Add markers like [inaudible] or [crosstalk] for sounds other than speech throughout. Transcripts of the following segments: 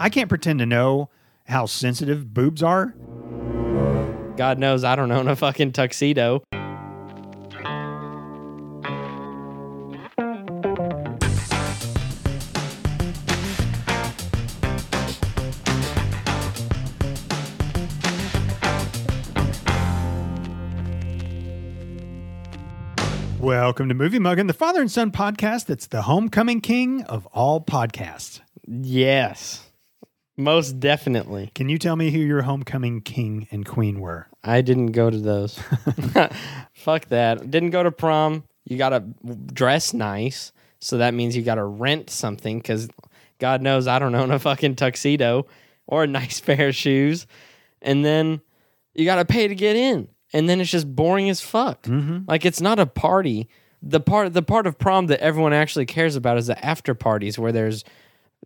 I can't pretend to know how sensitive boobs are. God knows I don't own a fucking tuxedo. Welcome to Movie Muggin, the father and son podcast that's the homecoming king of all podcasts. Yes. Most definitely. Can you tell me who your homecoming king and queen were? I didn't go to those. [laughs] [laughs] Fuck that. Didn't go to prom. You got to dress nice. So that means you got to rent something because God knows I don't own a fucking tuxedo or a nice [laughs] pair of shoes. And then you got to pay to get in. And then it's just boring as fuck. Mm-hmm. Like it's not a party. The part the part of prom that everyone actually cares about is the after parties where there's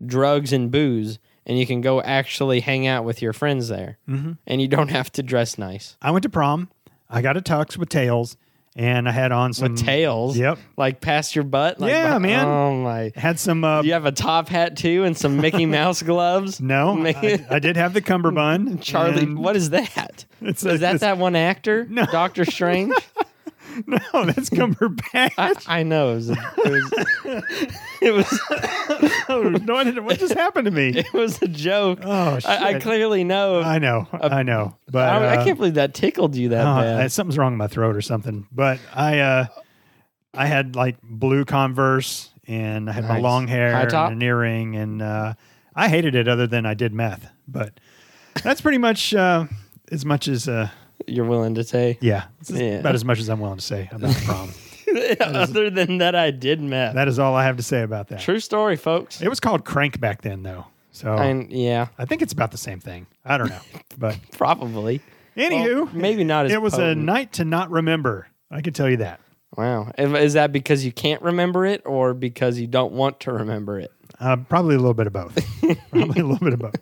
drugs and booze and you can go actually hang out with your friends there. Mm-hmm. And you don't have to dress nice. I went to prom. I got a tux with tails, and I had on some with tails. Yep. Like past your butt. Like, Yeah, man. Oh my. Had some. Uh, you have a top hat too and some Mickey [laughs] Mouse gloves? no, I, [laughs] I did have the [laughs] cummerbund. Charlie, what is that? It's Is that that one actor? No. Doctor Strange? [laughs] No, that's cumberbatch. I, I know. It was, a, it was [laughs] it was oh, [laughs] no, I didn't- what just happened to me? it was a joke. Oh, shit. I, I clearly know. I know, I know, but I, I uh, can't believe that tickled you that oh, bad. Something's wrong with my throat or something. But I, uh, I had like blue Converse, and I had my long hair and an earring, and uh, I hated it. Other than I did meth, but that's pretty much uh, as much as. You're willing to say. Yeah, Yeah. about as much as I'm willing to say about the prom. [laughs] Other than that, I did meth. that is all I have to say about that. True story, folks. It was called Crank back then, though. So And yeah, I think it's about the same thing. I don't know, [laughs] but probably. anywho, maybe not as it was a potent. night to not remember. I can tell you that. Wow. Is is that because you can't remember it or because you don't want to remember it? Uh, probably a little bit of both. [laughs] probably a little bit of both.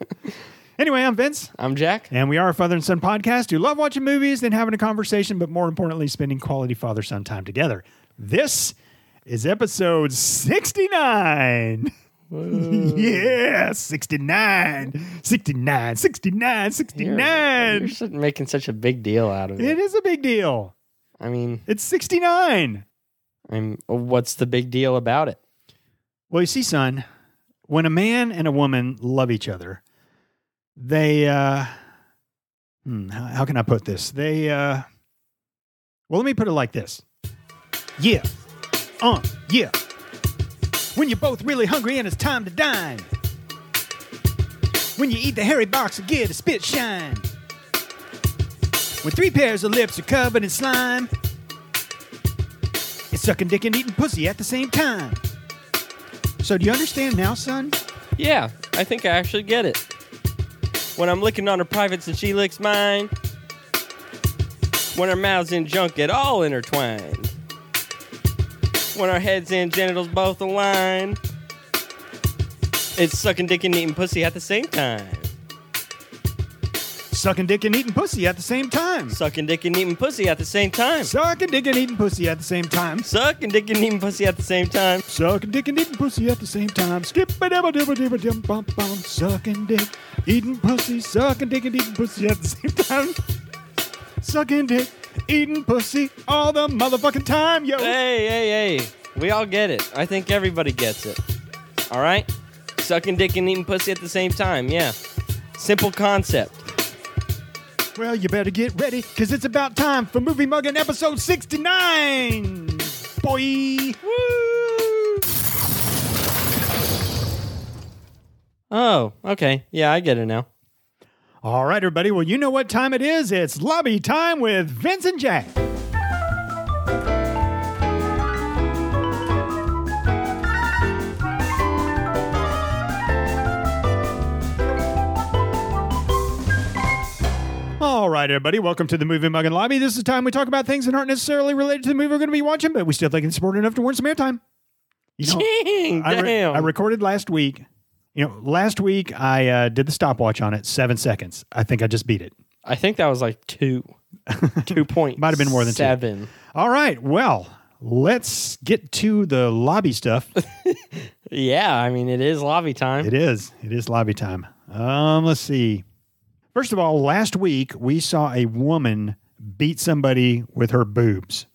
Anyway, I'm Vince, I'm Jack. and we are a father and son podcast who love watching movies, then having a conversation, but more importantly, spending quality father son time together. This is episode 69. [laughs] yeah, 69, 69, 69, You're, 69. you're making such a big deal out of it. It is a big deal. I mean, It's 69. I'm, what's the big deal about it? Well, you see, son, when a man and a woman love each other, they, uh, hmm, how, can I put this? They, uh, well, let me put it like this. Yeah. Uh, yeah. When you're both really hungry and it's time to dine. When you eat the hairy box and get a spit shine. When three pairs of lips are covered in slime. It's sucking dick and eating pussy at the same time. So do you understand now, son? Yeah, I think I actually get it. When I'm licking on her privates and she licks mine. When our mouths and junk get all intertwined. When our heads and genitals both align. It's sucking dick and eating pussy at the same time. Sucking dick and eating pussy at the same time. Sucking dick and eating pussy at the same time. Sucking dick and eating pussy at the same time. Sucking dick and eating pussy at the same time. Sucking dick and eating pussy at the same time. Skip a dibba dibba dibba dim bum bum. Sucking dick, eating pussy. Sucking dick and eating pussy at the same time. Sucking dick, eating pussy all the motherfucking time, yo. Hey, hey, hey. We all get it. I think everybody gets it. All right? Sucking dick and eating pussy at the same time. Yeah. Simple concept. Well, you better get ready, cause it's about time for Movie Muggin' episode 69. Boy. Woo! Oh, okay. Yeah, I get it now. All right, everybody. Well, you know what time it is. It's lobby time with Vince and Jack. All right, everybody. Welcome to the Movie Muggin Lobby. This is the time we talk about things that aren't necessarily related to the movie we're going to be watching, but we still think it's important enough to warrant some airtime. You know, Dang, I, re- damn. I recorded last week. You know, last week I uh, did the stopwatch on it, seven seconds. I think I just beat it. I think that was like two. [laughs] two point. Might have been more than two. seven. All right. Well, let's get to the lobby stuff. [laughs] Yeah, I mean it is lobby time. it is. It is lobby time. Um, let's see. First of all, last week we saw a woman beat somebody with her boobs,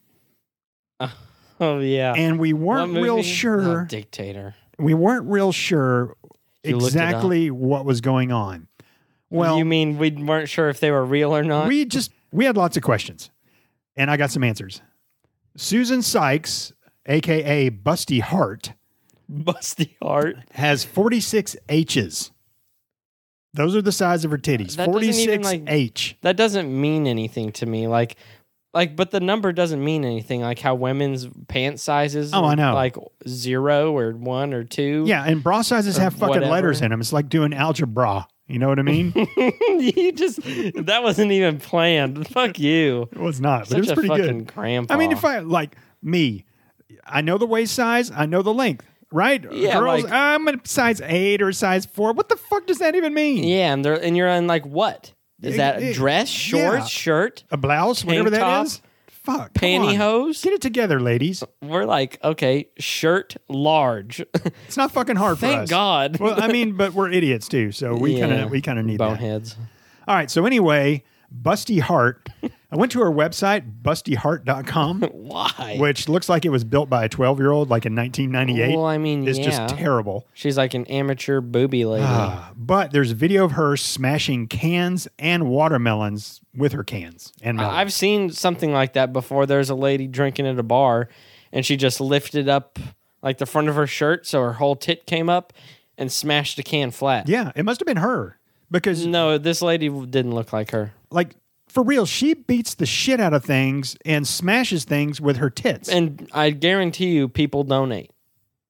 [laughs] Oh yeah. and we weren't real movie? sure. Oh, dictator. we weren't real sure You looked it up? exactly what was going on. Well, you mean we weren't sure if they were real or not? we just we had lots of questions, and I got some answers. Susan Sykes, aka Busty Hart, Busty heart. has 46 H's. Those are the size of her titties. That 46 like- H. That doesn't mean anything to me. Like, like, but the number doesn't mean anything. Like how women's pant sizes. Oh, I know. Like zero or one or two. Yeah, and bra sizes have fucking whatever. letters in them. It's like doing algebra. You know what I mean? [laughs] you just that wasn't even planned. Fuck you. it was not, but it was pretty fucking good. grandpa. I mean, if I like me, I know the waist size, I know the length, right? Yeah, Girls, like- I'm a size eight or size four. What the fuck does that even mean? yeah, and they're and you're in like what? Is that Eh, eh, dress, shorts, yeah. shirt, A blouse, whatever that top, is. Fuck. come on. pantyhose? Get it together, ladies. We're like, okay, shirt large. [laughs] It's not fucking hard for Thank us. God. well, I mean, [laughs] but we're idiots too, so we kind of we kind of need that. Boneheads. All right. So anyway, Busty Heart. I went to her website, bustyheart.com, [laughs] Why? which looks like it was built by a 12 year old like in 1998. Well, I mean, it's yeah. just terrible. She's like an amateur booby lady. Ah, but there's a video of her smashing cans and watermelons with her cans and melons. I've seen something like that before. There's a lady drinking at a bar, and she just lifted up like the front of her shirt, so her whole tit came up, and smashed a can flat. yeah, it must have been her because No, this lady didn't look like her. like for real, she beats the shit out of things and smashes things with her tits. And I guarantee you, people donate.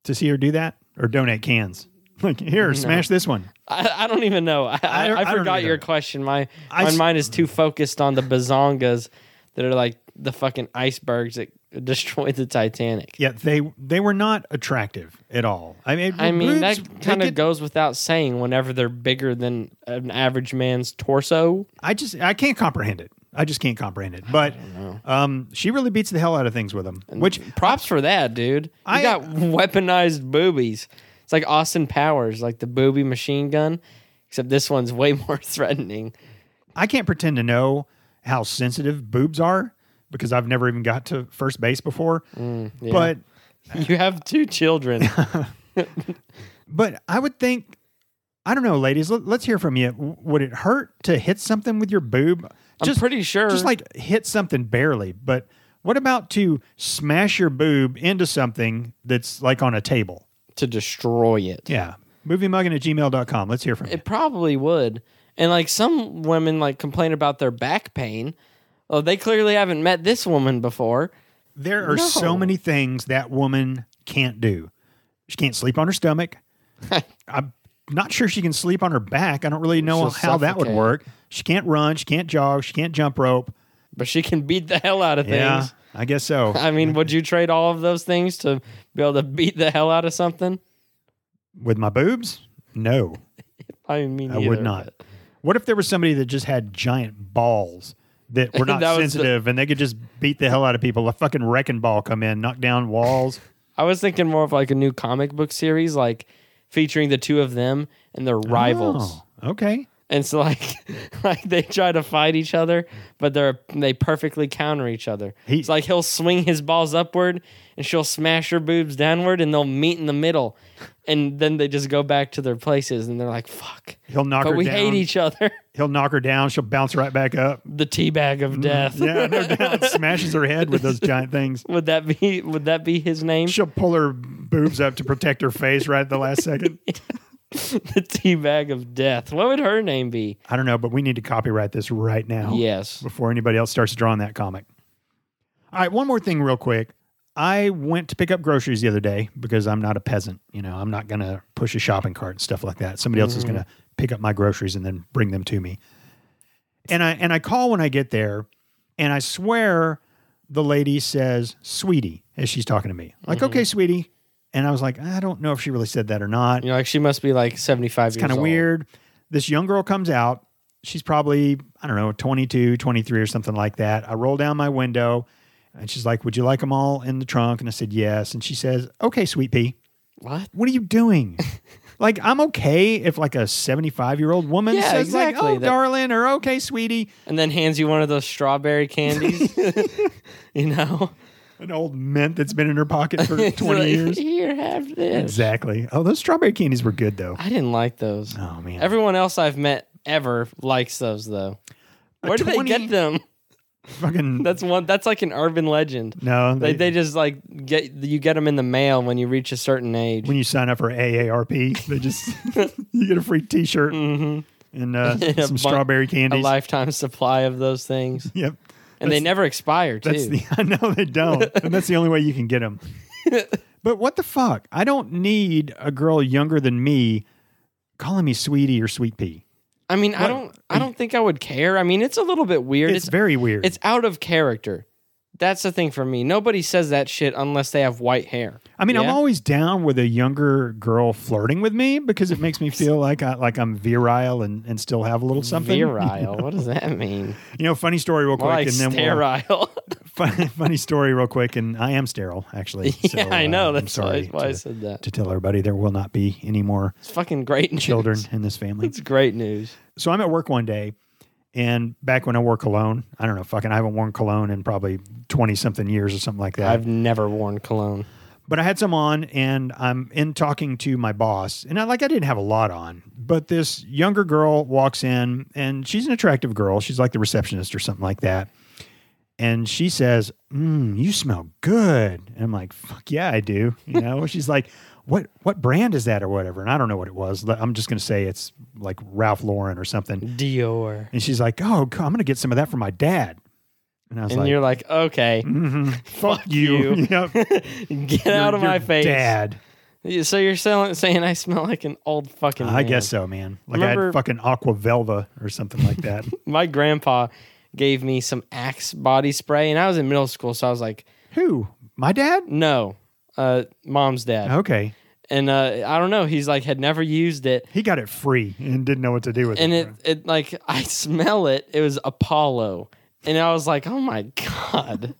to see her do that or donate cans. [laughs] Like here, smash this one. I, I don't even know. I, I, I- forgot your question. My my mind is too focused on the bazongas that are like the fucking icebergs that [laughs] destroyed the Titanic. Yeah, they they were not attractive at all. I mean, I mean, boobs, that kind of goes without saying whenever they're bigger than an average man's torso. I just I can't comprehend it. I just can't comprehend it. But um, she really beats the hell out of things with them. Which Props for that, dude. You I- got [laughs] weaponized boobies. It's like Austin Powers, like the booby machine gun, except this one's way [laughs] more threatening. I can't pretend to know how sensitive boobs are because I've never even got to first base before. Mm, yeah. But [laughs] You have two children. [laughs] but I would think I don't know, ladies. Let, us hear from you. Would it hurt to hit something with your boob? I'm pretty sure. just like hit something barely. But what about to smash your boob into something that's like on a table? to destroy it. Yeah. Moviemugging at gmail.com. Let's hear from you. It probably would. And like some women like complain about their back pain. Oh, they clearly haven't met this woman before. There are so many things that woman can't do. She can't sleep on her stomach. [laughs] I'm not sure she can sleep on her back. I don't really know She'll how that would suffocate. work. She can't run. She can't jog. She can't jump rope. But she can beat the hell out of things. Yeah. I guess so. [laughs] I mean, would you trade all of those things to be able to beat the hell out of something? With my boobs? No. [laughs] I mean, I would not. What if there was somebody that just had giant balls that were [laughs] not That was the- sensitive and they could just beat the hell out of people? A fucking wrecking ball come in, knock down walls. I was thinking more of like a new comic book series, like featuring the two of them and their oh, rivals. Oh, okay. And so like [laughs] like they try to fight each other, but they're they perfectly counter each other. He- it's like he'll swing his balls upward and she'll smash her boobs downward and they'll meet in the middle. And then they just go back to their places and they're like, fuck. He'll knock But we down. hate each other. [laughs] He'll knock her down. She'll bounce right back up. the teabag of death. Mm, Yeah, no doubt. [laughs] Smashes her head with those giant things. Would that be would that be his name? She'll pull her boobs up to protect her face right at the last second. [laughs] the teabag of death. What would her name be? I don't know, but we need to copyright this right now. Yes. before anybody else starts drawing that comic. All right, one more thing, real quick. I went to pick up groceries the other day because I'm not a peasant. You know, I'm not going to push a shopping cart and stuff like that. Somebody else is going to pick up my groceries and then bring them to me. And I and I call when I get there, and I swear the lady says "sweetie" as she's talking to me. Like, mm-hmm. okay, sweetie. And I was like, I don't know if she really said that or not. You know, like she must be like 75 It's years kind of weird. This young girl comes out. She's probably, I don't know, 22, 23 or something like that. I roll down my window and she's like, Would you like them all in the trunk? And I said, Yes. And she says, Okay, sweet pea, What? what are you doing? [laughs] Like I'm okay if like a 75 year old woman Yeah, says exactly. like, "Oh, That- darling," or "Okay, sweetie," and then hands you one of those strawberry candies. [laughs] [laughs] you know, an old mint that's been in her pocket for [laughs] 20 It's like, years. Here, have this. Exactly. Oh, those strawberry candies were good though. I didn't like those. Oh man. Everyone else I've met ever likes those though. Where do they 20 get them? Fucking [laughs] That's one. That's like an urban legend. no. They, they just like get you get them in the mail when you reach a certain age. when you sign up for AARP, they just [laughs] [laughs] you get a free T-shirt hmm and uh, A some bun- strawberry A candies. lifetime supply of those things, Yep. and they That's- never expire too. That's the I know they don't, and that's the only way you can get them. but what the fuck? I don't need a girl younger than me calling me sweetie or sweet pea. I mean, I don't. I don't think I would care. I mean, it's a little bit weird. It's, It's very weird. it's out of character. That's the thing for me. Nobody says that shit unless they have white hair. I mean, I'm always down with a younger girl flirting with me because it makes me feel like I like I'm virile and, and still have a little something. Virile. [laughs] What does that mean? You know, funny story real quick, like and then we'll, sterile. [laughs] funny, funny story real quick, and I am sterile actually. [laughs] So, yeah, I know. uh, That's why, why I said that. to tell everybody there will not be any more It's fucking great news. children in this family. It's great news. So I'm at work one day, and back when I wore cologne, I don't know, fucking, I haven't worn cologne in probably 20 something years or something like that. I've never worn cologne. but I had some on, and I'm in talking to my boss, and I like, I didn't have a lot on, but this younger girl walks in, and she's an attractive girl. She's like the receptionist or something like that. And she says, mm, "You smell good." And I'm like, "Fuck yeah, I do." You [laughs] know. She's like, "What what brand is that or whatever?" And I don't know what it was. I'm just gonna say it's like Ralph Lauren or something. Dior. And she's like, "Oh, I'm going to get some of that for my dad." And I was like, And like, you're like, okay, [laughs] "Mhm, "Fuck, you!" you. [laughs] Yep. get out of my face. dad. So you're selling, saying I smell like an old fucking. I guess so, man. Like I had fucking Aqua Velva or something like that. [laughs] My grandpa gave me some Axe body spray, and I was in middle school, so I was like, Who? My dad? no, uh, mom's dad, Okay, and uh, I don't know. He's like had never used it, he got it free and didn't know what to do with it. and it. it it like [laughs] I smell it. It was Apollo, and I was like, oh my god.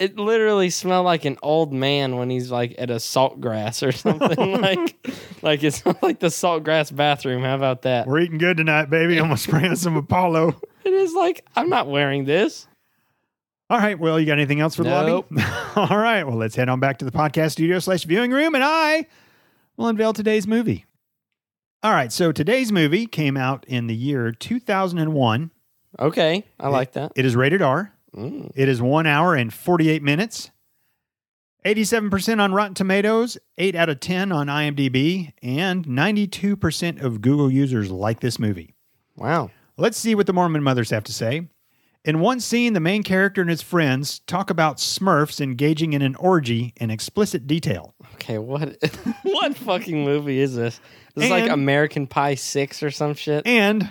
It literally smelled like an old man when he's like at a Saltgrass or [laughs] something [laughs] like like it's like the Saltgrass bathroom. How about that? We're eating good tonight, baby. I'm gonna spray on some Apollo. It is like I'm not wearing this. All right. Well, you got anything else for the Nope. lobby? [laughs] All right. Well, let's head on back to the podcast studio slash viewing room, and I will unveil today's movie. All right. So today's movie came out in the year 2001. Okay, I like that. It is rated R. Mm. It is one hour and 48 minutes. 87% on Rotten Tomatoes, 8 out of 10 on IMDb, and 92% of Google users like this movie. Wow. Let's see what the Mormon mothers have to say. In one scene, the main character and his friends talk about Smurfs engaging in an orgy in explicit detail. Okay, what [laughs] what fucking movie is this? This is like And- American Pie Six or some shit. And,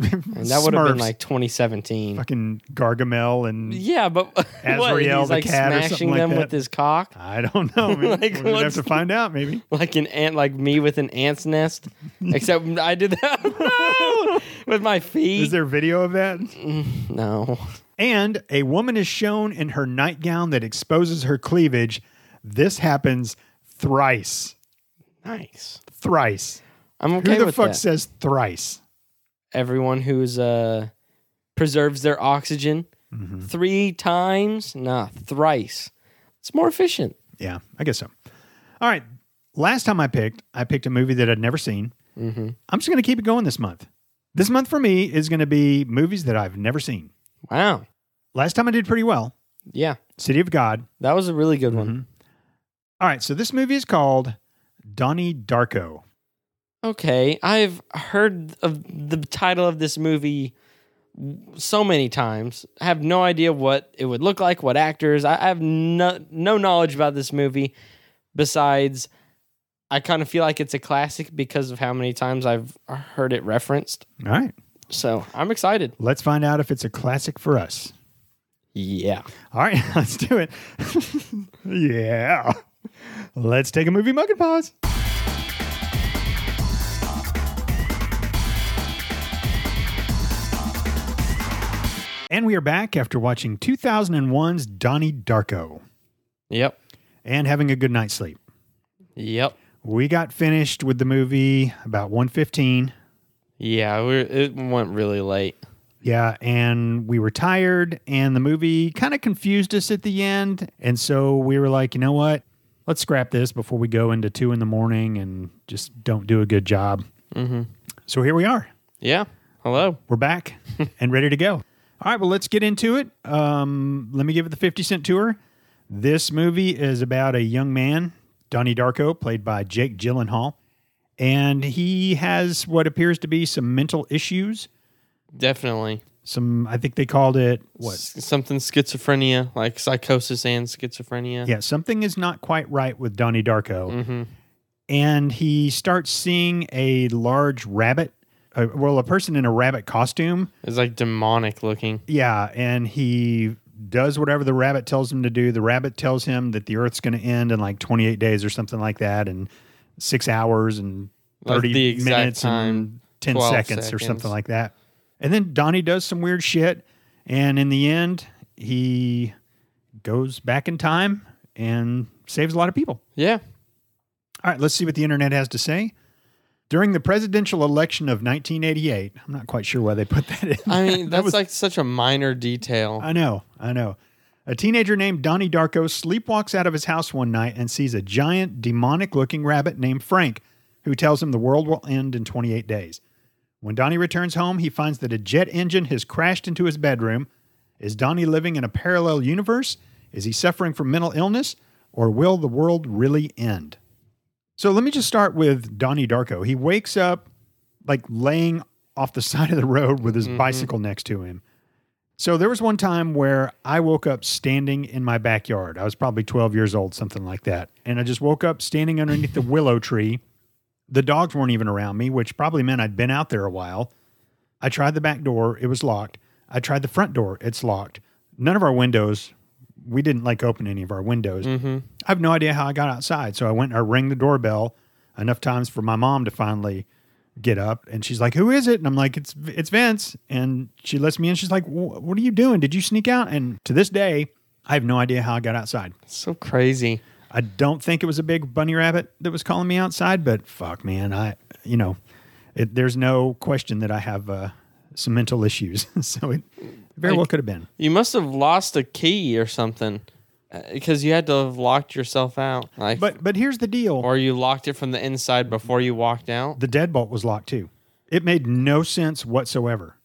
[laughs] And that would have been Smurfs, like 2017. fucking Gargamel and Yeah, but [laughs] what? Azrael He's the like cat or smashing something like them that. with his cock, I don't know. [laughs] Man. Like, We're gonna have what's- to find out, maybe. like an ant, like me with an ant's nest. Except I did that no! with my feet. Is there video of that? Mm, no. And a woman is shown in her nightgown that exposes her cleavage. This happens thrice. Nice. Thrice. I'm okay Who the with fuck that. says thrice? Everyone who's uh preserves their oxygen Mm-hmm. three times, nah, thrice. It's more efficient. Yeah, I guess so. All right. Last time I picked, I picked a movie that I'd never seen. Mm-hmm. I'm just going to keep it going this month. This month for me is going to be movies that I've never seen. Wow. Last time I did pretty well. Yeah, City of God. that was a really good one. Mhm. All right. So this movie is called Donnie Darko. Okay, I've heard of the title of this movie so many times. I have no idea what it would look like, what actors. I have no no knowledge about this movie besides I kind of feel like it's a classic because of how many times I've heard it referenced. All right. So, I'm excited. Let's find out if it's a classic for us. Yeah. All right, [laughs] let's do it. [laughs] yeah. Let's take a movie muggin pause. And we are back after watching 2001's Donnie Darko Yep. and having a good night's sleep. Yep. we got finished with the movie about 115. Yeah, we're, it went really late. Yeah, and we were tired, and the movie kind of confused us at the end. And so we were like, you know what? Let's scrap this before we go into two in the morning and just don't do a good job. Mm-hmm. So here we are. Yeah. Hello. We're back [laughs] and ready to go. All right, well, let's get into it. Um, let me give it the 50 cent tour. This movie is about a young man, Donnie Darko, played by Jake Gyllenhaal, and he has what appears to be some mental issues. Definitely. Some, I think they called it what? S- something schizophrenia, like psychosis and schizophrenia. Yeah, something is not quite right with Donnie Darko. Mm-hmm. And he starts seeing a large rabbit, uh, well, a person in a rabbit costume. It's like demonic looking. Yeah, and he does whatever the rabbit tells him to do. The rabbit tells him that the Earth's going to end in like 28 days or something like that, and six hours and 30 the exact minutes time, and 10 12 seconds, or something like that. And then Donnie does some weird shit, and in the end, he goes back in time and saves a lot of people. Yeah. All right, let's see what the internet has to say. During the presidential election of 1988, I'm not quite sure why they put that in. I mean, [laughs] That was- like such a minor detail. I know, I know. A teenager named Donnie Darko sleepwalks out of his house one night and sees a giant, demonic looking rabbit named Frank, who tells him the world will end in 28 days. When Donnie returns home, he finds that a jet engine has crashed into his bedroom. Is Donnie living in a parallel universe? Is he suffering from mental illness? Or will the world really end? So let me just start with Donnie Darko. He wakes up like laying off the [laughs] side of the road with his mm-hmm. bicycle next to him. So there was one time where I woke up standing in my backyard. I was probably 12 years old, something like that. And I just woke up standing underneath the [laughs] willow tree. The dogs weren't even around me, which probably meant I'd been out there a while. I tried the back door, it was locked. I tried the front door, it's locked. None of our windows, we didn't like open any of our windows. Mm-hmm. I have no idea how I got outside. So I went and I rang the doorbell enough times for my mom to finally get up. And she's like, Who is it? And I'm like, It's it's Vince. And she lets me in. She's like, What are you doing? Did you sneak out? And to this day, I have no idea how I got outside. So crazy. I don't think it was a big bunny rabbit that was calling me outside, but fuck, man, I, you know, it, there's no question that I have uh, some mental issues. [laughs] so it very well could have been. You must have lost a key or something uh, because you had to have locked yourself out. Like, But but here's the deal: or you locked it from the inside before you walked out. the deadbolt was locked too. It made no sense whatsoever.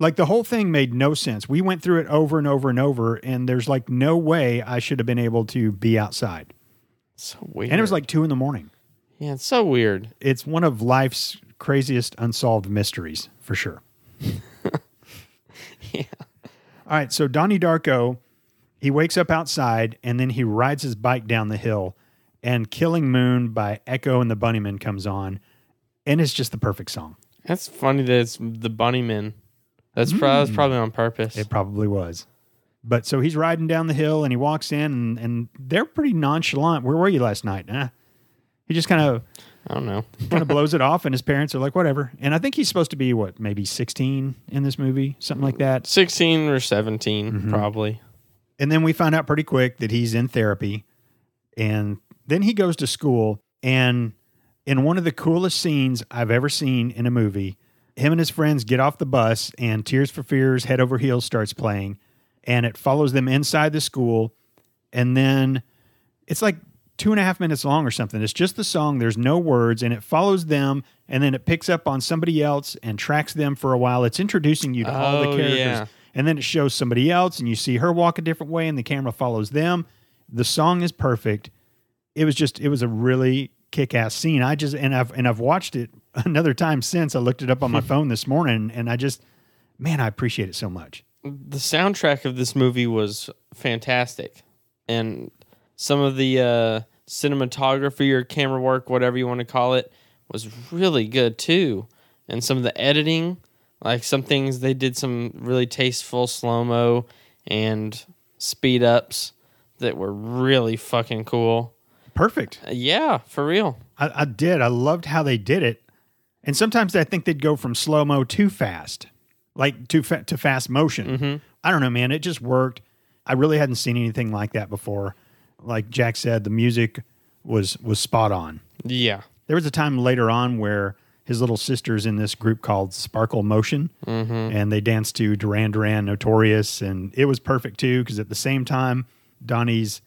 Like the whole thing made no sense. We went through it over and over and over, and there's like no way I should have been able to be outside. So weird. And it was like two in the morning. yeah, it's so weird. It's one of life's craziest unsolved mysteries for sure. [laughs] Yeah. All right, so Donnie Darko, he wakes up outside and then he rides his bike down the hill, and "Killing Moon" by Echo and the Bunnymen comes on, and it's just the perfect song. That's funny that it's the Bunnymen. That's, pro- that was mm. probably on purpose. It probably was. But so he's riding down the hill and he walks in and, and they're pretty nonchalant. Where were you last night? He just kind of I don't know. kind of blows it off, and his parents are like, whatever. And I think he's supposed to be what, maybe 16 in this movie, something like that. 16 or 17, Mm-hmm. probably. And then we find out pretty quick that he's in therapy. And then he goes to school. And in one of the coolest scenes I've ever seen in a movie, him and his friends get off the bus, and Tears for Fears Head Over Heels starts playing. And it follows them inside the school. And then it's like two and a half minutes long or something. It's just the song, there's no words, and it follows them. And then it picks up on somebody else and tracks them for a while. It's introducing you to all the Oh, characters yeah. and then it shows somebody else and you see her walk a different way and the camera follows them the song is perfect it was just it was a really kick-ass scene i just and i've and i've watched it [laughs] another time since i looked it up on my [laughs] phone this morning and i just man i appreciate it so much The soundtrack of this movie was fantastic. And some of the uh, cinematography or camera work, whatever you want to call it, was really good too. And some of the editing, like some things they did some really tasteful slow mo and speed ups that were really fucking cool. perfect. Uh, yeah, for real. I, I did. I loved how they did it. And sometimes i think they'd go from slow-mo too fast like too fa- to fast motion. I don't know man. It just worked. I really hadn't seen anything like that before like jack said the music was was spot on. Yeah. There was a time later on where his little sister's in this group called Sparkle Motion, mm-hmm. and they danced to Duran Duran Notorious, and it was perfect too because at the same time, Donnie's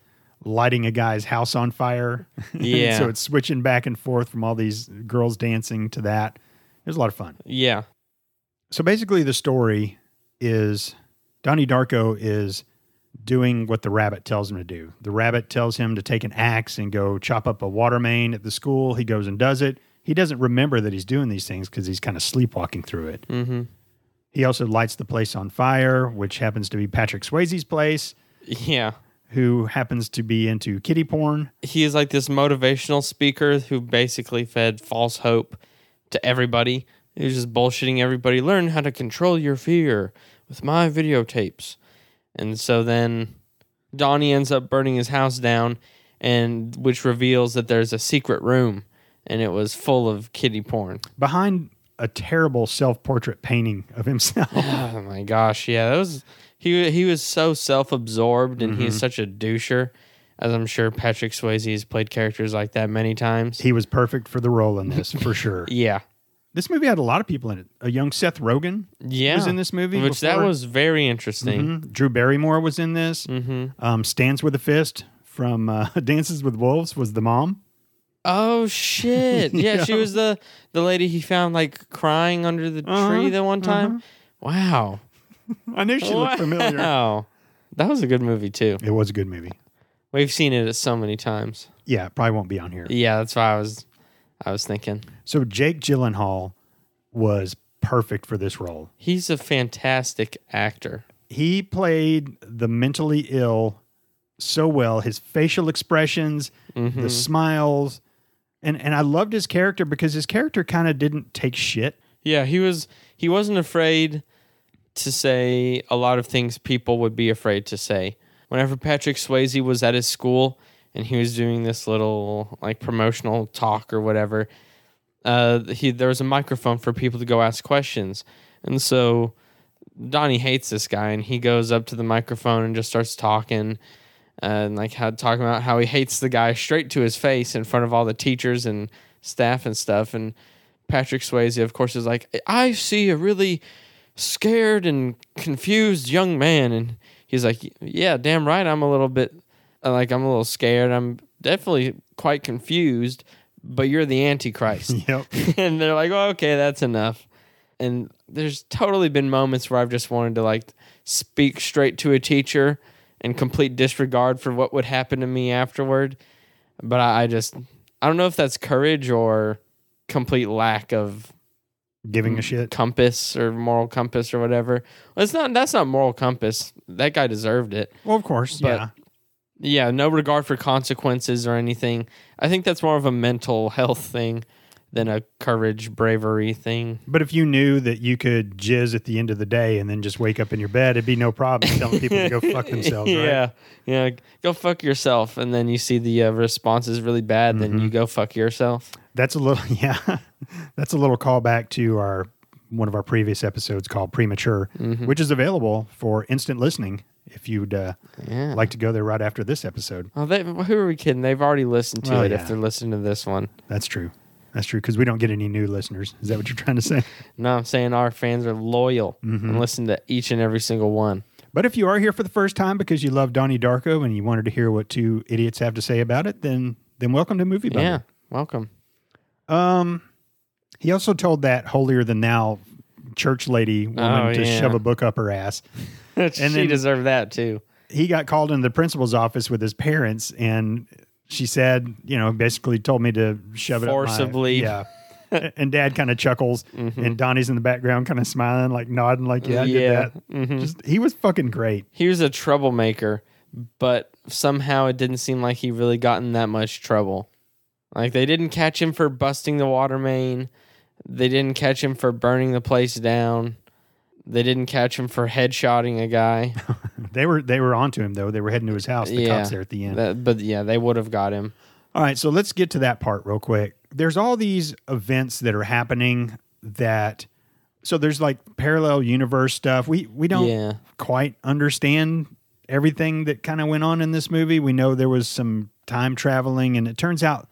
lighting a guy's house on fire. [laughs] Yeah. so it's switching back and forth from all these girls dancing to that. It was a lot of fun. Yeah. So basically, the story is Donnie Darko is doing what the rabbit tells him to do. The rabbit tells him to take an axe and go chop up a water main at the school. He goes and does it. He doesn't remember that he's doing these things because he's kind of sleepwalking through it. Mm-hmm. He also lights the place on fire, which happens to be Patrick Swayze's place, Yeah. who happens to be into kitty porn. He is like this motivational speaker who basically fed false hope to everybody. He was just bullshitting everybody. Learn how to control your fear with my videotapes. And so then Donnie ends up burning his house down, and which reveals that there's a secret room, and it was full of kitty porn. Behind a terrible self portrait painting of himself. [laughs] Oh my gosh, yeah, that was he. He was so self-absorbed, and Mm-hmm. he's such a doucher. As I'm sure Patrick Swayze has played characters like that many times. he was perfect for the role in this, for [laughs] sure. yeah, This movie had a lot of people in it. A young Seth Rogen yeah, was in this movie. which that was very interesting. Mhm. Drew Barrymore was in this. hmm Um, Stands with a Fist from uh, [laughs] Dances with Wolves was the mom. Oh shit! [laughs] Yeah, she was the the lady he found like crying under the Uh-huh, tree that one time. Wow, [laughs] I knew she looked familiar. Wow, that was a good movie too. It was a good movie. We've seen it so many times. Yeah, it probably won't be on here. Yeah, that's why I was I was thinking. So Jake Gyllenhaal was perfect for this role. He's a fantastic actor. He played the mentally ill so well. His facial expressions, Mhm. the smiles, and and I loved his character because his character kind of didn't take shit. Yeah, he was he wasn't afraid to say a lot of things people would be afraid to say. Whenever Patrick Swayze was at his school and he was doing this little like promotional talk or whatever, uh, he there was a microphone for people to go ask questions, and so Donnie hates this guy and he goes up to the microphone and just starts talking. And like how talking about how he hates the guy straight to his face in front of all the teachers and staff and stuff. And Patrick Swayze, of course, is like, I see a really scared and confused young man. And he's like, Yeah, damn right. I'm a little bit, uh, like, I'm a little scared. I'm definitely quite confused, but you're the Antichrist. [laughs] Yep. [laughs] and they're like, oh, okay, that's enough. And there's totally been moments where I've just wanted to like speak straight to a teacher and complete disregard for what would happen to me afterward. But I, I just, I don't know if that's courage or complete lack of Giving a shit. compass or moral compass or whatever. Well, it's not, that's not moral compass. That guy deserved it. Well, of course, But- yeah. Yeah, no regard for consequences or anything. I think that's more of a mental [laughs] health thing than a courage, bravery thing. But if you knew that you could jizz at the end of the day and then just wake up in your bed, it'd be no problem [laughs] telling people to go fuck themselves, right? yeah, yeah. Go fuck yourself, and then you see the uh, response is really bad. Then Mm-hmm. you go fuck yourself. That's a little, [laughs] yeah. That's a little callback to our one of our previous episodes called Premature, Mm-hmm. which is available for instant listening if you'd uh, Yeah. like to go there right after this episode. oh, they, who are we kidding? They've already listened to it yeah. if they're listening to this one. That's true. That's true because we don't get any new listeners. Is that what you're trying to say? No, I'm saying our fans are loyal Mm-hmm. and listen to each and every single one. But if you are here for the first time because you love Donnie Darko and you wanted to hear what two idiots have to say about it, then then welcome to Movie Bundle. Yeah, welcome. Um, he also told that holier than thou church lady woman Oh, to yeah. shove a book up her ass. [laughs] she then- deserved that too. He got called into the principal's office with his parents, and she said, you know, basically told me to shove it Forcibly. yeah. and Dad kind of chuckles, and Donnie's in the background, kind of smiling, like nodding, like, "Yeah, I did Yeah. that." Mhm. Just he was fucking great. he was a troublemaker, but somehow it didn't seem like he really got in that much trouble. Like they didn't catch him for busting the water main. They didn't catch him for burning the place down. They didn't catch him for headshotting a guy. [laughs] They were they were onto him though. They were heading to his house. The Yeah. cops there at the end. That- but yeah, they would have got him. All right, so let's get to that part real quick. There's all these events that are happening that so there's like parallel universe stuff. We we don't Yeah. quite understand everything that kind of went on in this movie. We know there was some time traveling, and it turns out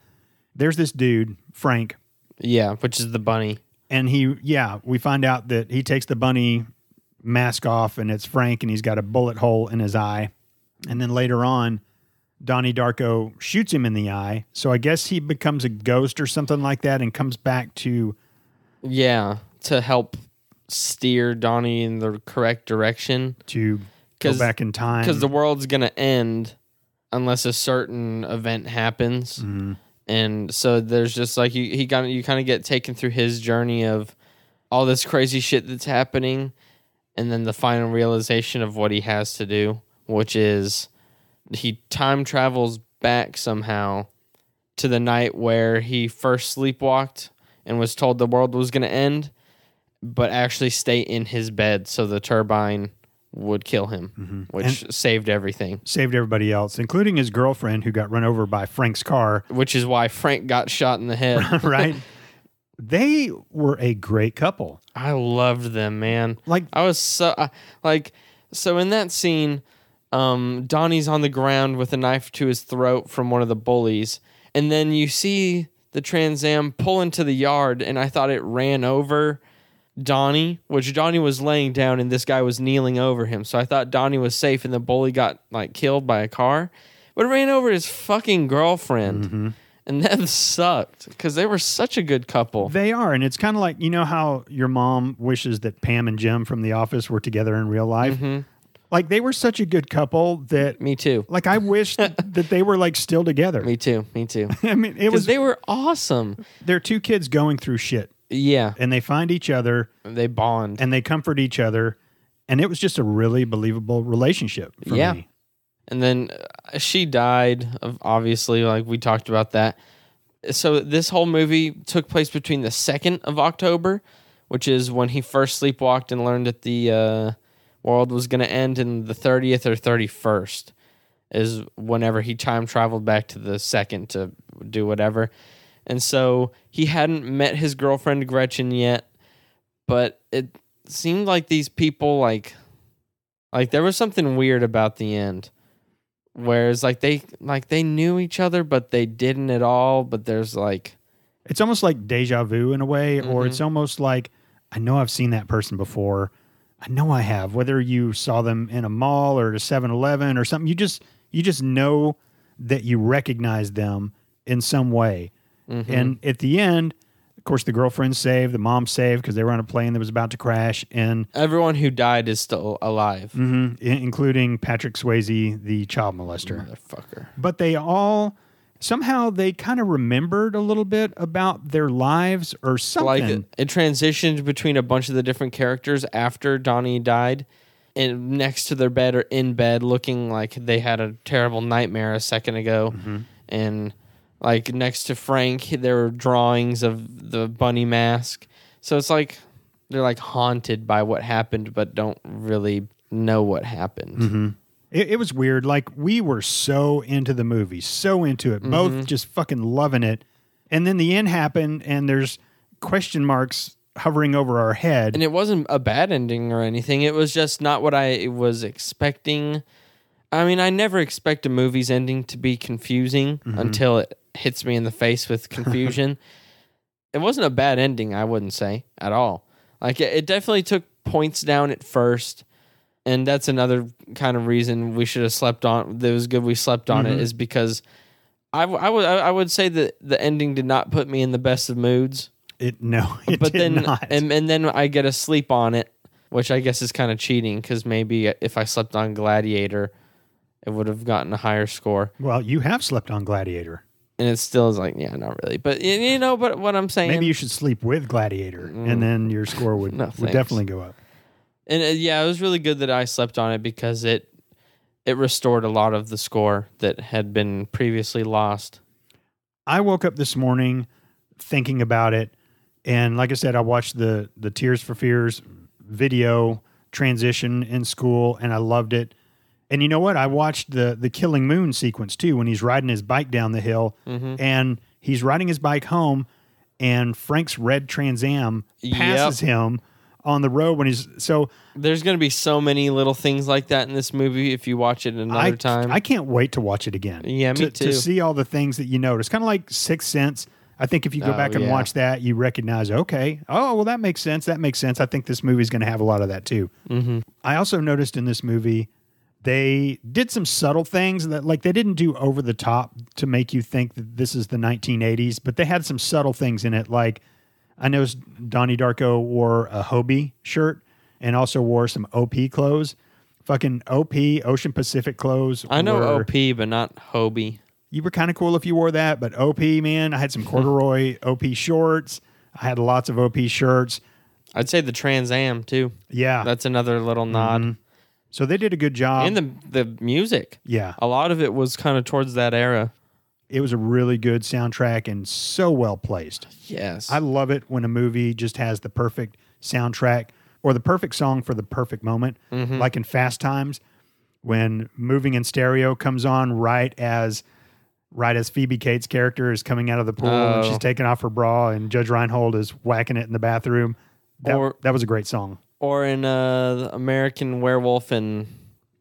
there's this dude, Frank, Yeah, which is the bunny. And he, yeah, we find out that he takes the bunny mask off, and it's Frank, and he's got a bullet hole in his eye. And then later on, Donnie Darko shoots him in the eye. So I guess he becomes a ghost or something like that and comes back to Yeah, to help steer Donnie in the correct direction to go back in time. because the world's gonna end unless a certain event happens. Mhm. And so there's just like you he got you kind of get taken through his journey of all this crazy shit that's happening and then the final realization of what he has to do which is he time travels back somehow to the night where he first sleepwalked and was told the world was going to end but actually stay in his bed so the turbine would kill him which saved everything saved everybody else, including his girlfriend who got run over by Frank's car. which is why Frank got shot in the head [laughs] right? they were a great couple. I loved them, man. Like I was so uh, like so in that scene, um, Donnie's on the ground with a knife to his throat from one of the bullies, and then you see the Trans Am pull into the yard, and I thought it ran over Donnie, which Donnie was laying down, and this guy was kneeling over him. So I thought Donnie was safe, and the bully got like killed by a car, but it ran over his fucking girlfriend. And that [laughs] sucked because they were such a good couple. they are, and it's kind of like you know how your mom wishes that Pam and Jim from The Office were together in real life. Mm-hmm. Like they were such a good couple that, Me too. like, I wish that, [laughs] that they were like still together. Me too. Me too. [laughs] I mean, it was they were awesome. they're two kids going through shit, Yeah, and they find each other they bond. and they comfort each other, and it was just a really believable relationship for Yeah. me. And then uh, she died. Of obviously, like we talked about that. So this whole movie took place between the second of October, which is when he first sleepwalked and learned that the uh, world was going to end, and the thirtieth or thirty first is whenever he time traveled back to the second to do whatever. And so he hadn't met his girlfriend Gretchen yet, but it seemed like these people like like there was something weird about the end. Whereas like they like they knew each other but they didn't at all, but there's like It's almost like deja vu in a way, or Mhm. it's almost like I know I've seen that person before. I know I have. Whether you saw them in a mall or at a 7-Eleven or something, you just you just know that you recognize them in some way. Mhm. And at the end, of course, the girlfriend saved, the mom saved because they were on a plane that was about to crash, and everyone who died is still alive. mhm, i- including Patrick Swayze, the child molester. Motherfucker. but they all somehow they kind of remembered a little bit about their lives or something. Like it, it transitioned between a bunch of the different characters after Donnie died and next to their bed or in bed looking like they had a terrible nightmare a second ago. And like next to Frank, there were drawings of the bunny mask. So it's like they're like haunted by what happened, but don't really know what happened. it, it was weird. Like we were so into the movie, so into it, Mm-hmm. both just fucking loving it. And then the end happened, and there's question marks hovering over our head. And it wasn't a bad ending or anything. It was just not what I was expecting. I mean, I never expect a movie's ending to be confusing until it hits me in the face with [laughs] confusion. it wasn't a bad ending, I wouldn't say at all. Like it, it definitely took points down at first, and that's another kind of reason we should have slept on. That was good we slept on it mm-hmm. is because I, w- I would I would say that the ending did not put me in the best of moods it no, [laughs] it but did then not. and and then I get a sleep on it, which I guess is kind of cheating because maybe if I slept on Gladiator, it would have gotten a higher score, well, you have slept on Gladiator. And it still is like yeah, not really, but y- you know, but what I'm saying, Maybe you should sleep with Gladiator, and then your score would Mm. [laughs] No, would thanks. definitely go up. and uh, yeah, it was really good that I slept on it because it it restored a lot of the score that had been previously lost. I woke up this morning thinking about it, and like I said, I watched the the Tears for Fears video transition in school, and I loved it. And you know what? I watched the the Killing Moon sequence too when he's riding his bike down the hill, and he's riding his bike home, and Frank's red Trans Am passes him on the road when he's so There's going to be so many little things like that in this movie if you watch it another I, time. I can't wait to watch it again. Yeah, me to, too. To see all the things that you notice, kind of like Sixth Sense. I think if you go Oh, back and yeah. watch that, you recognize, okay, oh well, that makes sense. That makes sense. I think this movie's going to have a lot of that too. mm-hmm. I also noticed in this movie they did some subtle things that like they didn't do over the top to make you think that this is the 1980s, but they had some subtle things in it. Like I noticed Donnie Darko wore a Hobie shirt and also wore some OP clothes. Fucking OP Ocean Pacific clothes. I know were- OP, but not Hobie. you were kind of cool if you wore that, but OP, man, I had some corduroy [laughs] OP shorts. I had lots of OP shirts. I'd say the Trans Am too. Yeah. That's another little nod. Mhm. So they did a good job. and the the music. yeah. A lot of it was kind of towards that era. It was a really good soundtrack and so well placed. Yes. I love it when a movie just has the perfect soundtrack or the perfect song for the perfect moment. Mm-hmm. Like in Fast Times, when Moving in Stereo comes on right as right as Phoebe Cates' character is coming out of the pool and Oh. she's taking off her bra and Judge Reinhold is whacking it in the bathroom. That, Or- that was a great song. Or in uh, American Werewolf and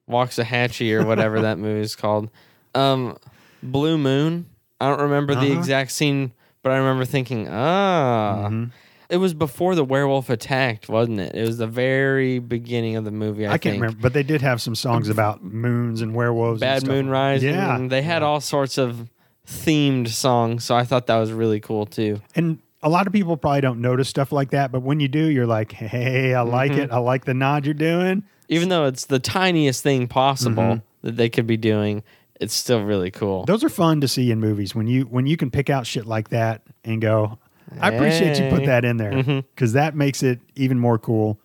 Waxahachie or whatever that [laughs] movie is called. Um, Blue Moon. I don't remember the Uh-huh. exact scene, but I remember thinking, ah, Mhm. it was before the werewolf attacked, wasn't it? It was the very beginning of the movie. I, I, can't think. remember, but they did have some songs about moons and werewolves. and Bad stuff. Moon Rising. Yeah. and they had all sorts of themed songs, so I thought that was really cool too. And a lot of people probably don't notice stuff like that, but when you do, you're like, hey, I like Mm-hmm. it. I like the nod you're doing. Even though it's the tiniest thing possible Mhm. that they could be doing, it's still really cool. Those are fun to see in movies when you when you can pick out shit like that and go, I appreciate you put that in there because that makes it even more cool.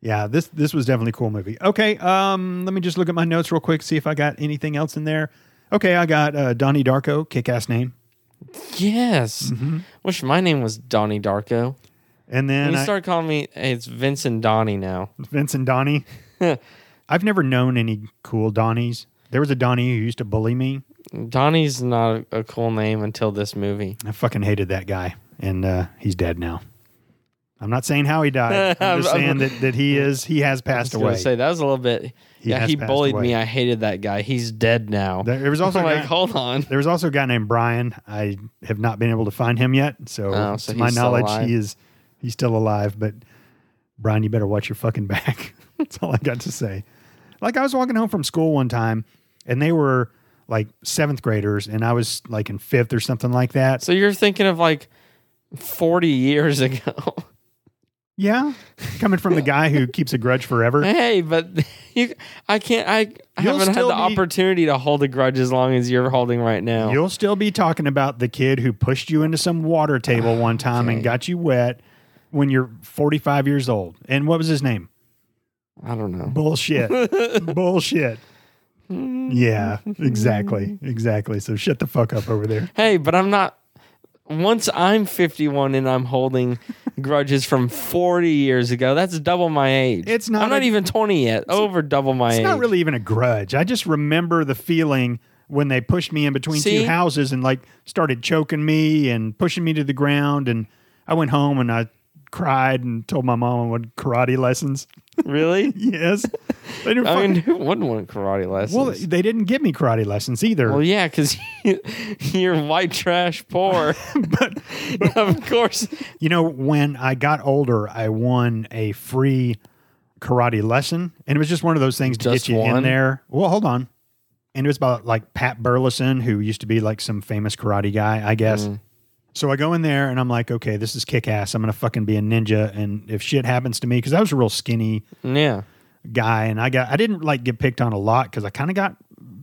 Yeah, this this was definitely a cool movie. Okay, um, let me just look at my notes real quick, see if I got anything else in there. Okay, I got uh, Donnie Darko, kick ass name, Yes. Mm-hmm. Wish my name was Donnie Darko. and then you I, start calling me, hey, it's Vincent Donnie now. Vince and Donnie. [laughs] I've never known any cool Donnies. There was a Donnie who used to bully me. Donnie's not a, a cool name until this movie. I fucking hated that guy, and uh, he's dead now. I'm not saying how he died. [laughs] I'm just saying that, that he is he has passed I was away. say that was a little bit. He yeah, has he passed bullied away. me. I hated that guy. He's dead now. There, there was [laughs] also a like, guy, hold on. there was also a guy named Brian. I have not been able to find him yet. So, Oh, so to my he's still knowledge, alive. he is he's still alive. But Brian, you better watch your fucking back. [laughs] That's all I got to say. Like I was walking home from school one time, and they were like seventh graders, and I was like in fifth or something like that. So you're thinking of like 40 years ago. Yeah, coming from the guy who [laughs] keeps a grudge forever. hey, but [laughs] you, I can't. I, You'll haven't had the be- opportunity to hold a grudge as long as you're holding right now. You'll still be talking about the kid who pushed you into some water table one [sighs] time and got you wet when you're 45 years old. And what was his name? I don't know. Bullshit. [laughs] Bullshit. Yeah, exactly. Exactly. So shut the fuck up over there. Hey, but I'm not. Once I'm 51 and I'm holding [laughs] grudges from 40 years ago, that's double my age. It's not I'm not a- even 20 yet. Over double my It's age. It's not really even a grudge. I just remember the feeling when they pushed me in between See? two houses and like started choking me and pushing me to the ground. And I went home and I cried and told my mom I wanted karate lessons. really. [laughs] yes. They didn't I fucking- mean, who wouldn't want karate lessons? Well, they didn't give me karate lessons either. Well, yeah, because [laughs] you're white trash poor. [laughs] but of course. you know, when I got older, I won a free karate lesson, and it was just one of those things to Just get you in one? there. Well, hold on, and it was about like Pat Burleson, who used to be like some famous karate guy, I guess. Mm. So I go in there and I'm like, okay, this is kick ass. I'm gonna fucking be a ninja, and if shit happens to me, because I was a real skinny Yeah. guy, and I got I didn't like get picked on a lot because I kind of got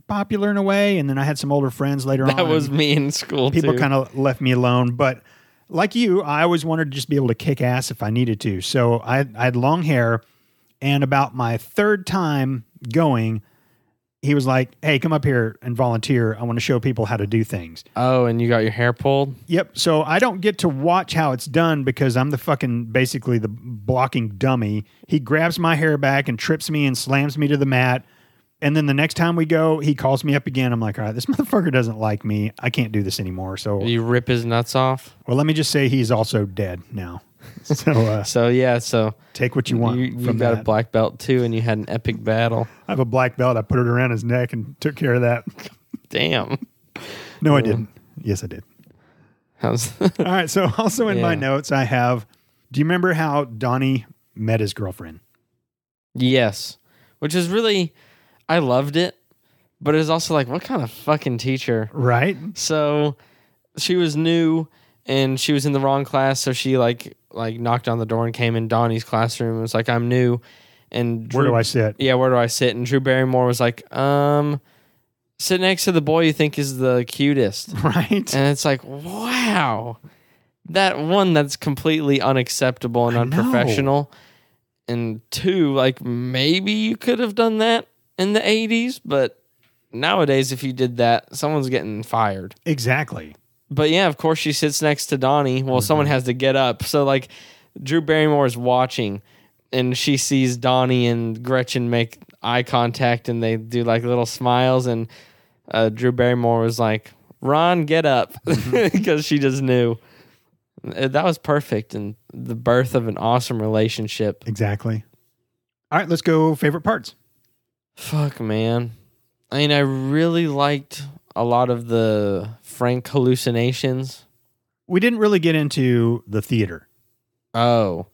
popular in a way, and then I had some older friends later on. That was me in school people kind of left me alone. But like you, I always wanted to just be able to kick ass if I needed to. So I, I had long hair, and about my third time going, he was like, "Hey, come up here and volunteer. I want to show people how to do things." oh, and you got your hair pulled? Yep. So I don't get to watch how it's done because I'm the fucking basically the blocking dummy. He grabs my hair back and trips me and slams me to the mat. And then the next time we go, he calls me up again. I'm like, all right, this [laughs] motherfucker doesn't like me. I can't do this anymore. So You rip his nuts off? well, let me just say he's also dead now. [laughs] So uh, So yeah, so take what you want you, you from got that. a black belt too, and you had an epic battle. I have a black belt. I put it around his neck and took care of that. Damn. No, I didn't. Yes, I did. How's [laughs] All right. So also in my notes, I have. Do you remember how Donnie met his girlfriend? yes, which is really, I loved it, but it was also like, what kind of fucking teacher? Right. So she was new and she was in the wrong class, so she like like knocked on the door and came in Donnie's classroom. and was like, I'm new, and Where do I sit? yeah, where do I sit? And Drew Barrymore was like, um, sit next to the boy you think is the cutest. [laughs] Right. And it's like, wow, that one that's completely unacceptable and I know. unprofessional. And two, like maybe you could have done that in the 80s, but nowadays, if you did that, someone's getting fired. Exactly. But yeah, of course, she sits next to Donnie. Well, someone Mm-hmm. has to get up. So, like, Drew Barrymore is watching and she sees Donnie and Gretchen make eye contact and they do like little smiles. And uh, Drew Barrymore was like, Ron, get up Mm-hmm. [laughs] because she just knew. Uh, That was perfect and the birth of an awesome relationship. Exactly. All right. Let's go. Favorite parts. Fuck, man. I mean, I really liked a lot of the Frank hallucinations. We didn't really get into the theater. Oh,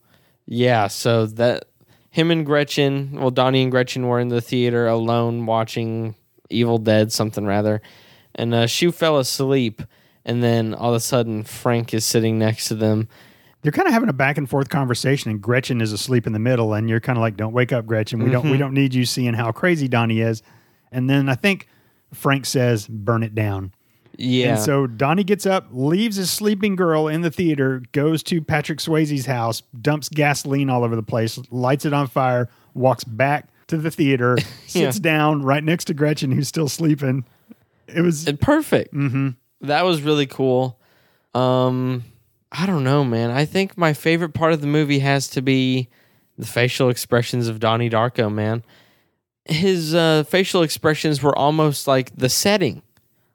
yeah. So that him and Gretchen, well, Donnie and Gretchen were in the theater alone watching Evil Dead, something rather, and uh, she fell asleep, and then all of a sudden Frank is sitting next to them. They're kind of having a back and forth conversation, and Gretchen is asleep in the middle, and you're kind of like, "Don't wake up, Gretchen. We don't. We don't need you seeing how crazy Donnie is." And then I think Frank says, "Burn it down." Yeah. And so Donnie gets up, leaves his sleeping girl in the theater, goes to Patrick Swayze's house, dumps gasoline all over the place, lights it on fire, walks back to the theater, [laughs] sits down right next to Gretchen, who's still sleeping. It was And perfect. Mm-hmm. That was really cool. Um, I don't know, man. I think my favorite part of the movie has to be the facial expressions of Donnie Darko, man. His uh, facial expressions were almost like the setting.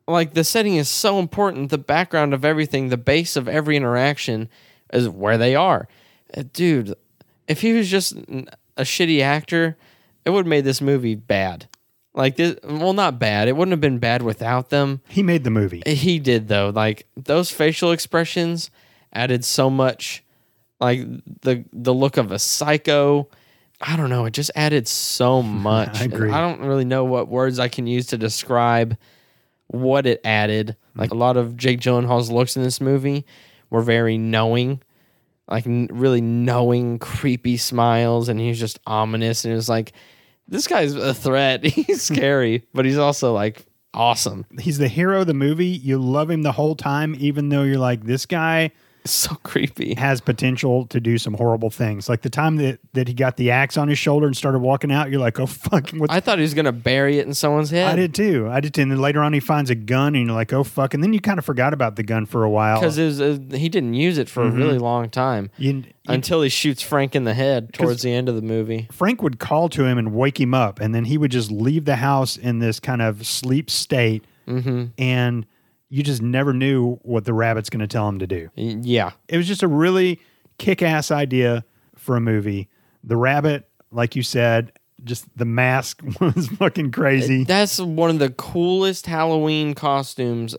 Like the setting is so important. The background of everything, the base of every interaction is where they are. Uh, Dude, if he was just a shitty actor, it would have made this movie bad. Like this, well, not bad. It wouldn't have been bad without them. he made the movie. He did though. Like those facial expressions added so much. Like the the look of a psycho. I don't know. It just added so [laughs] much. I And agree. I don't really know what words I can use to describe what it added. Like a lot of Jake Gyllenhaal's looks in this movie were very knowing, like n- really knowing, creepy smiles, and he was just ominous. And it was like, this guy's a threat. [laughs] He's scary, but he's also like awesome. He's the hero of the movie. You love him the whole time, even though you're like, this guy so creepy. has potential to do some horrible things. Like the time that, that he got the axe on his shoulder and started walking out, you're like, oh, fuck. What's I thought he was gonna bury it in someone's head. I did too. I did too. And then later on, he finds a gun, and you're like, "Oh fuck!" And then you kind of forgot about the gun for a while. because he didn't use it for a really long time you- until he shoots Frank in the head towards the end of the movie. Frank would call to him and wake him up, and then he would just leave the house in this kind of sleep state, Mm-hmm. and you just never knew what the rabbit's going to tell him to do. Yeah, It was just a really kick-ass idea for a movie. The rabbit, like you said, just the mask [laughs] was fucking crazy. that's one of the coolest Halloween costumes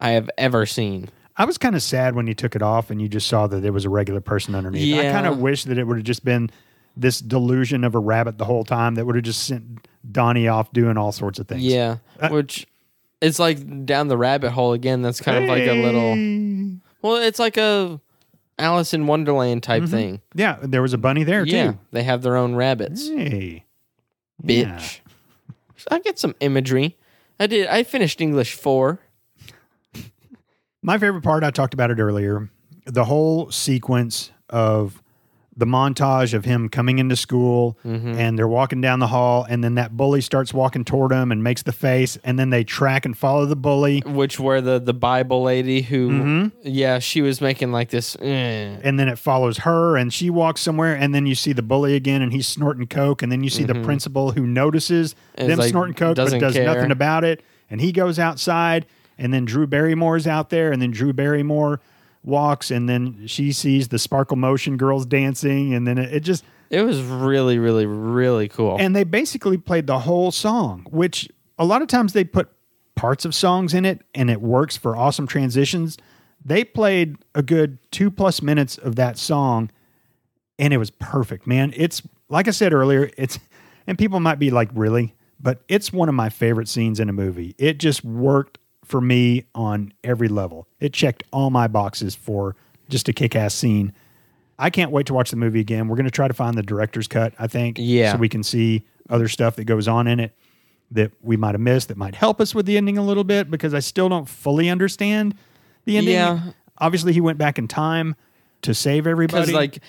I have ever seen. I was kind of sad when you took it off and you just saw that there was a regular person underneath. Yeah. I kind of wish that it would have just been this delusion of a rabbit the whole time that would have just sent Donnie off doing all sorts of things. Yeah, Uh, which it's like down the rabbit hole again. That's kind of like a little. Well, it's like a Alice in Wonderland type mm-hmm. thing. Yeah, there was a bunny there Yeah, too. they have their own rabbits. Hey. Yeah. Bitch. I get some imagery. I did. I finished English four. My favorite part, I talked about it earlier, the whole sequence of the montage of him coming into school Mm-hmm. and they're walking down the hall and then that bully starts walking toward him and makes the face and then they track and follow the bully which were the the Bible lady who, Mm-hmm. yeah, she was making like this. eh. and then it follows her and she walks somewhere and then you see the bully again and he's snorting coke and then you see the principal who notices And them like, snorting coke but does care. nothing about it and he goes outside and then Drew Barrymore's out there and then Drew Barrymore walks and then she sees the sparkle motion girls dancing and then it, it just It was really, really, really cool. and they basically played the whole song, which a lot of times they put parts of songs in it and it works for awesome transitions. They played a good two plus minutes of that song and it was perfect, man. It's like I said earlier, it's and people might be like, really? But it's one of my favorite scenes in a movie. It just worked for me on every level. It checked all my boxes for just a kick ass scene. I can't wait to watch the movie again. We're going to try to find the director's cut, I think. Yeah. So we can see other stuff that goes on in it that we might have missed that might help us with the ending a little bit because I still don't fully understand the ending. Yeah. Obviously, he went back in time to save everybody. Like,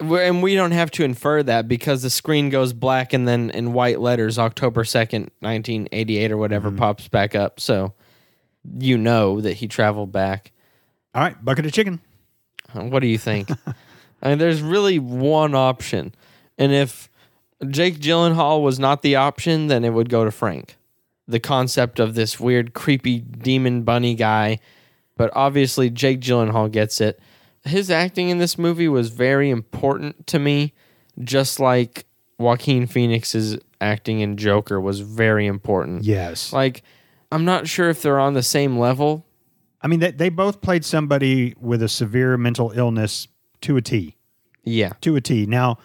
and we don't have to infer that because the screen goes black and then in white letters, October second, nineteen eighty eight or whatever, Mm-hmm. pops back up. So you know that he traveled back. All right, bucket of chicken. Uh, What do you think? [laughs] I mean, there's really one option, and if Jake Gyllenhaal was not the option, then it would go to Frank. The concept of this weird, creepy demon bunny guy, but obviously Jake Gyllenhaal gets it. His acting in this movie was very important to me, just like Joaquin Phoenix's acting in Joker was very important. Yes. Like, I'm not sure if they're on the same level. I mean, they, they both played somebody with a severe mental illness to a T. Yeah. To a T. Now,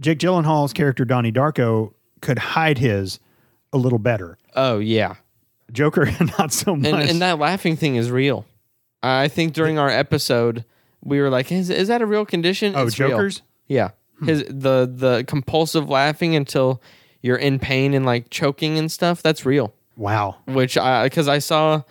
Jake Gyllenhaal's character, Donnie Darko, could hide his a little better. Oh, yeah. Joker, [laughs] not so much. and, and that laughing thing is real. I think during our episode we were like, "Is, is that a real condition?" oh, It's real. Joker's? Yeah, hmm. his the the compulsive laughing until you're in pain and like choking and stuff. That's real. Wow. Which I because I saw,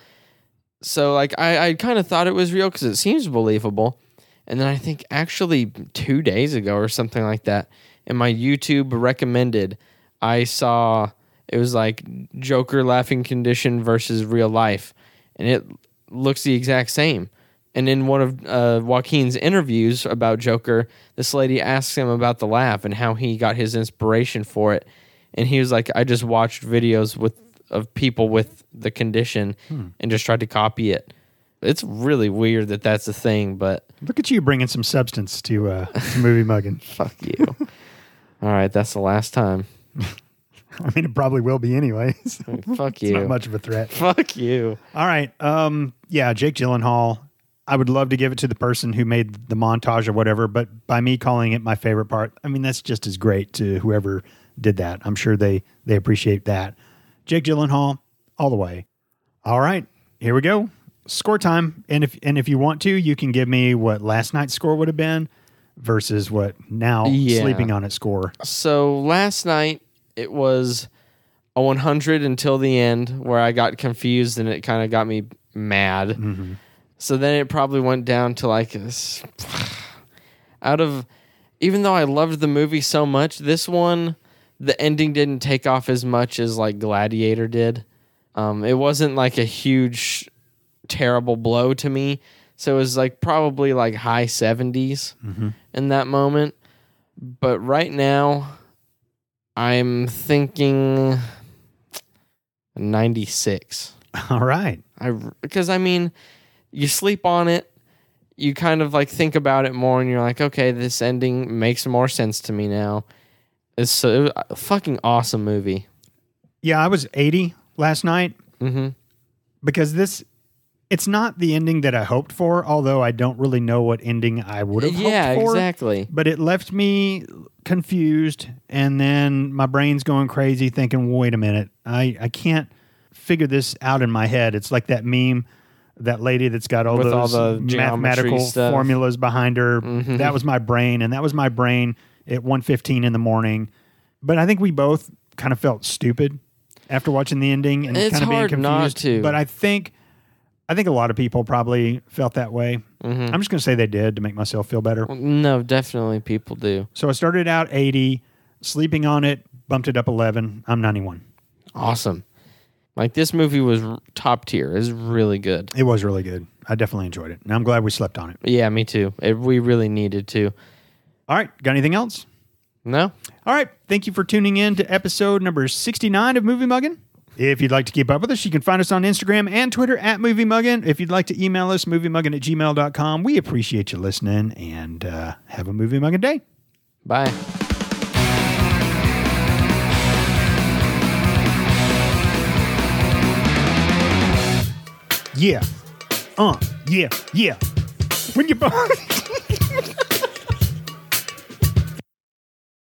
so like I I kind of thought it was real because it seems believable, and then I think actually two days ago or something like that in my YouTube recommended, I saw it was like Joker laughing condition versus real life, and it looks the exact same. And in one of uh, Joaquin's interviews about Joker, this lady asks him about the laugh and how he got his inspiration for it, and he was like, "I just watched videos with of people with the condition and just tried to copy it." It's really weird that that's a thing, but Look at you bringing some substance to uh, to movie muggin. [laughs] fuck you. All right, that's the last time. [laughs] I mean, it probably will be anyways. [laughs] Fuck It's not much of a threat. Fuck you. All right. Um, yeah, Jake Gyllenhaal. I would love to give it to the person who made the montage or whatever, but by me calling it my favorite part, I mean that's just as great to whoever did that. I'm sure they they appreciate that. Jake Gyllenhaal, all the way. All right, here we go. Score time, and if and if you want to, you can give me what last night's score would have been versus what now Yeah. sleeping on it score. So last night it was a 100 until the end where I got confused and it kind of got me mad. Mm-hmm. So then it probably went down to like this. [sighs] Out of, even though I loved the movie so much, this one, the ending didn't take off as much as like Gladiator did. Um, it wasn't like a huge, terrible blow to me. So it was like probably like high 70s in that moment. But right now, I'm thinking 96. All right. I because I mean, you sleep on it, you kind of like think about it more, and you're like, okay, this ending makes more sense to me now. It's so, a fucking awesome movie. Yeah, I was 80 last night. Mm-hmm. because this it's not the ending that I hoped for, although I don't really know what ending I would have Yeah, hoped for. exactly. But it left me confused and then my brain's going crazy thinking, wait a minute, I, I can't figure this out in my head. It's like that meme, that lady that's got all With all those the mathematical formulas behind her. Mhm. That was my brain, and that was my brain at 1.15 in the morning. But I think we both kind of felt stupid after watching the ending and It's kind of being confused. But I think I think a lot of people probably felt that way. Mhm. I'm just going to say they did to make myself feel better. No, definitely people do. So I started out 80, sleeping on it, bumped it up 11. I'm 91. Awesome. Like this movie was r- top tier. It's really good. It was really good. I definitely enjoyed it. And I'm glad we slept on it. Yeah, me too. It, we really needed to. All right. Got anything else? No, All right. Thank you for tuning in to episode number 69 of Movie Muggin. If you'd like to keep up with us, you can find us on Instagram and Twitter at Movie Muggin. If you'd like to email us, moviemuggin at gmail.com. We appreciate you listening and uh, have a movie muggin day. Bye. Yeah. Uh, yeah, yeah. When you [laughs]